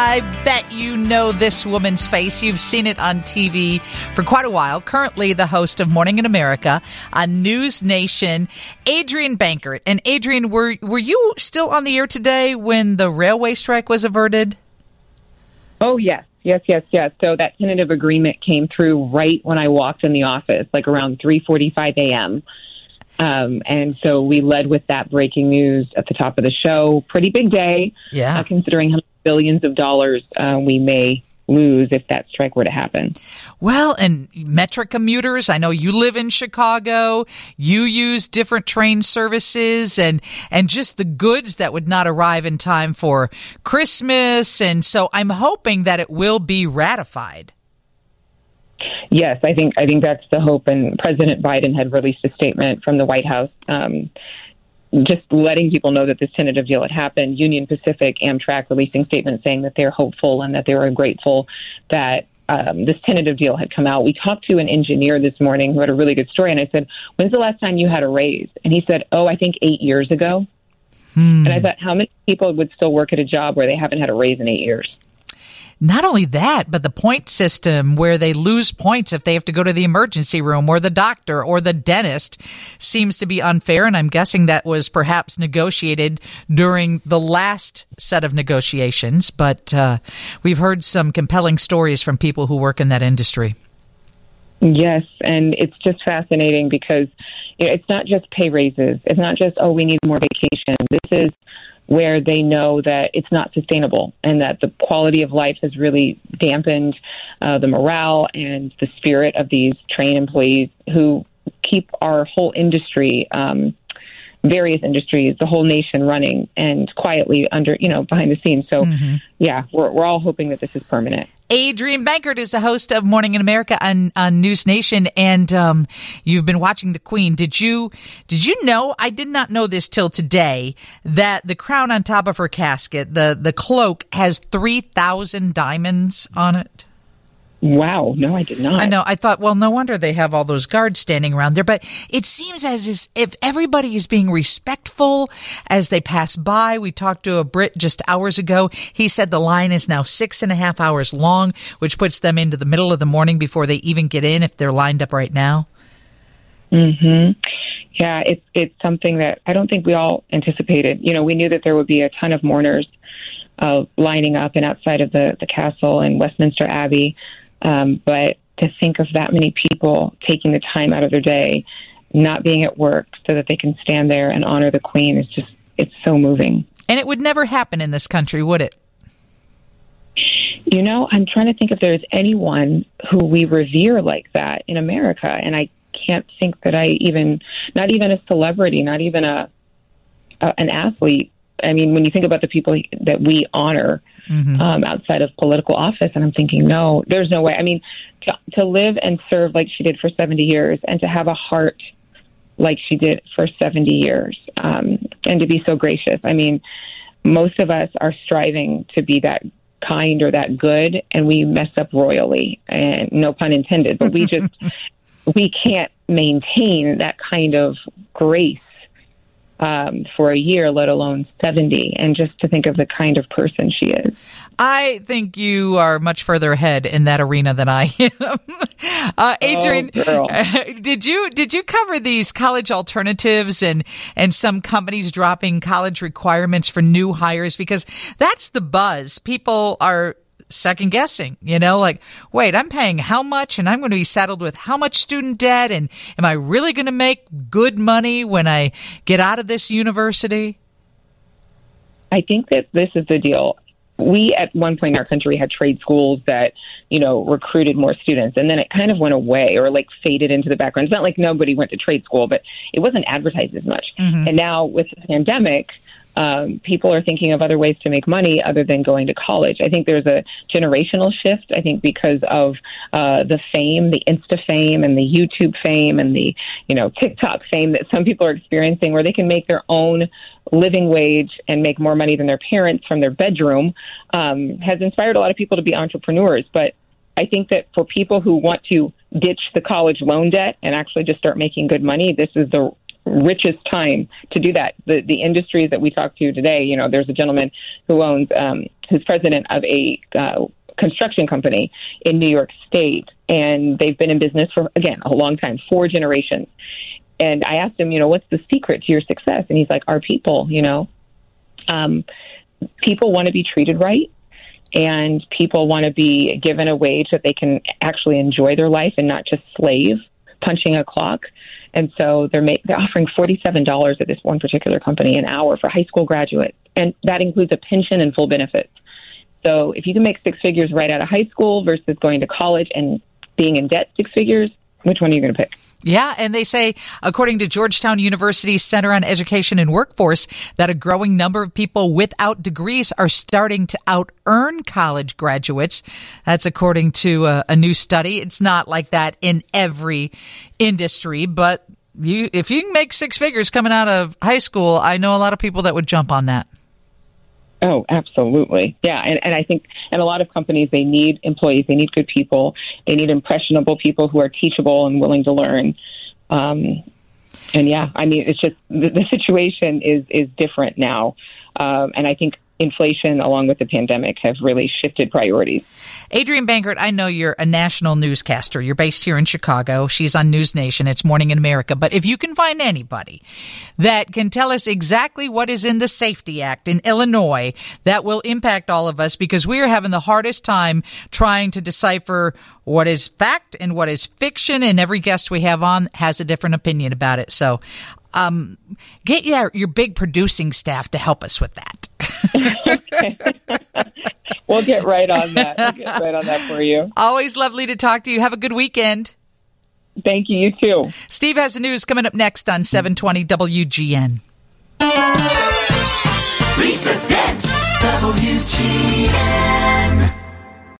I bet you know this woman's face. You've seen it on TV for quite a while. Currently, the host of Morning in America on News Nation, Adrienne Bankert. And Adrienne, were were you still on the air today when the railway strike was averted? Oh yes, yes, yes, yes. So that tentative agreement came through right when I walked in the office, like around three forty-five a.m. Um, and so we led with that breaking news at the top of the show. Pretty big day, Yeah. uh, considering how billions of dollars uh, we may lose if that strike were to happen. Well, and Metra commuters, I know you live in Chicago, you use different train services and and just the goods that would not arrive in time for Christmas and so I'm hoping that it will be ratified. Yes, I think I think that's the hope. And President Biden had released a statement from the White House, um, just letting people know that this tentative deal had happened. Union Pacific, Amtrak releasing statements saying that they're hopeful and that they were grateful that um, this tentative deal had come out. We talked to an engineer this morning who had a really good story, and I said, "When's the last time you had a raise?" And he said, "Oh, I think eight years ago." And I thought, how many people would still work at a job where they haven't had a raise in eight years? Not only that, but the point system where they lose points if they have to go to the emergency room or the doctor or the dentist seems to be unfair. And I'm guessing that was perhaps negotiated during the last set of negotiations. But uh, we've heard some compelling stories from people who work in that industry. Yes, and it's just fascinating because you know, it's not just pay raises. It's not just oh we need more vacation. This is where they know that it's not sustainable and that the quality of life has really dampened uh, the morale and the spirit of these train employees who keep our whole industry. Um, various industries, the whole nation running and quietly under, you know, behind the scenes. So, yeah, we're, we're all hoping that this is permanent. Adrienne Bankert is the host of Morning in America on, on NewsNation, and um, you've been watching the Queen. Did you did you know? I did not know this till today that the crown on top of her casket, the the cloak, has three thousand diamonds on it. Wow. No, I did not. I know. I thought, well, no wonder they have all those guards standing around there. But it seems as if everybody is being respectful as they pass by. We talked to a Brit just hours ago. He said the line is now six and a half hours long, which puts them into the middle of the morning before they even get in if they're lined up right now. Hmm. Yeah, it's it's something that I don't think we all anticipated. You know, we knew that there would be a ton of mourners uh, lining up and outside of the the castle and Westminster Abbey, um, but to think of that many people taking the time out of their day, not being at work, so that they can stand there and honor the Queen is just it's so moving. And it would never happen in this country, would it? You know, I'm trying to think if there's anyone who we revere like that in America, and I can't think that I even, not even a celebrity, not even a, a an athlete. I mean, when you think about the people that we honor um, outside of political office, and I'm thinking, no, there's no way. I mean, to, to live and serve like she did for 70 years, and to have a heart like she did for 70 years, um, and to be so gracious. I mean, most of us are striving to be that kind or that good, and we mess up royally, and no pun intended. But we just we can't maintain that kind of grace um, for a year, let alone 70. And just to think of the kind of person she is. I think you are much further ahead in that arena than I am. uh, Adrienne, Oh, did you did you cover these college alternatives and and some companies dropping college requirements for new hires because that's the buzz. People are second guessing, you know, like, wait, I'm paying how much and I'm going to be saddled with how much student debt and am I really going to make good money when I get out of this university? I think that this is the deal. We at one point in our country had trade schools that, you know, recruited more students and then it kind of went away or like faded into the background. It's not like nobody went to trade school, but it wasn't advertised as much. Mm-hmm. And now with the pandemic, um, people are thinking of other ways to make money other than going to college. I think there's a generational shift. I think because of uh, the fame, the Insta fame, and the YouTube fame, and the you know TikTok fame that some people are experiencing, where they can make their own living wage and make more money than their parents from their bedroom, um, has inspired a lot of people to be entrepreneurs. But I think that for people who want to ditch the college loan debt and actually just start making good money, this is the richest time to do that. The the industries that we talked to today, you know, there's a gentleman who owns, um, who's president of a uh, construction company in New York State, and they've been in business for again a long time, four generations. And I asked him, you know, what's the secret to your success? And he's like, our people, you know. Um, people want to be treated right and people want to be given a wage that they can actually enjoy their life and not just slave punching a clock. And so they're ma- they're offering forty seven dollars at this one particular company an hour for high school graduates, and that includes a pension and full benefits. So if you can make six figures right out of high school versus going to college and being in debt six figures, which one are you going to pick? Yeah, and they say, according to Georgetown University's Center on Education and Workforce, that a growing number of people without degrees are starting to out earn college graduates. That's according to a, a new study. It's not like that in every industry, but you, if you can make six figures coming out of high school, I know a lot of people that would jump on that. Oh, absolutely. Yeah. And, and I think, and a lot of companies, they need employees, they need good people, they need impressionable people who are teachable and willing to learn. Um, and yeah, I mean, it's just the, the situation is, is different now. Um, and I think inflation along with the pandemic have really shifted priorities. Adrienne Bankert, I know you're a national newscaster. You're based here in Chicago. She's on NewsNation. It's Morning in America. But if you can find anybody that can tell us exactly what is in the Safety Act in Illinois that will impact all of us because we are having the hardest time trying to decipher what is fact and what is fiction and every guest we have on has a different opinion about it. So, um, get your, your big producing staff to help us with that. we'll get right on that. We'll get right on that for you. Always lovely to talk to you. Have a good weekend. Thank you. You too. Steve has the news coming up next on 720 WGN. Lisa Dent, WGN.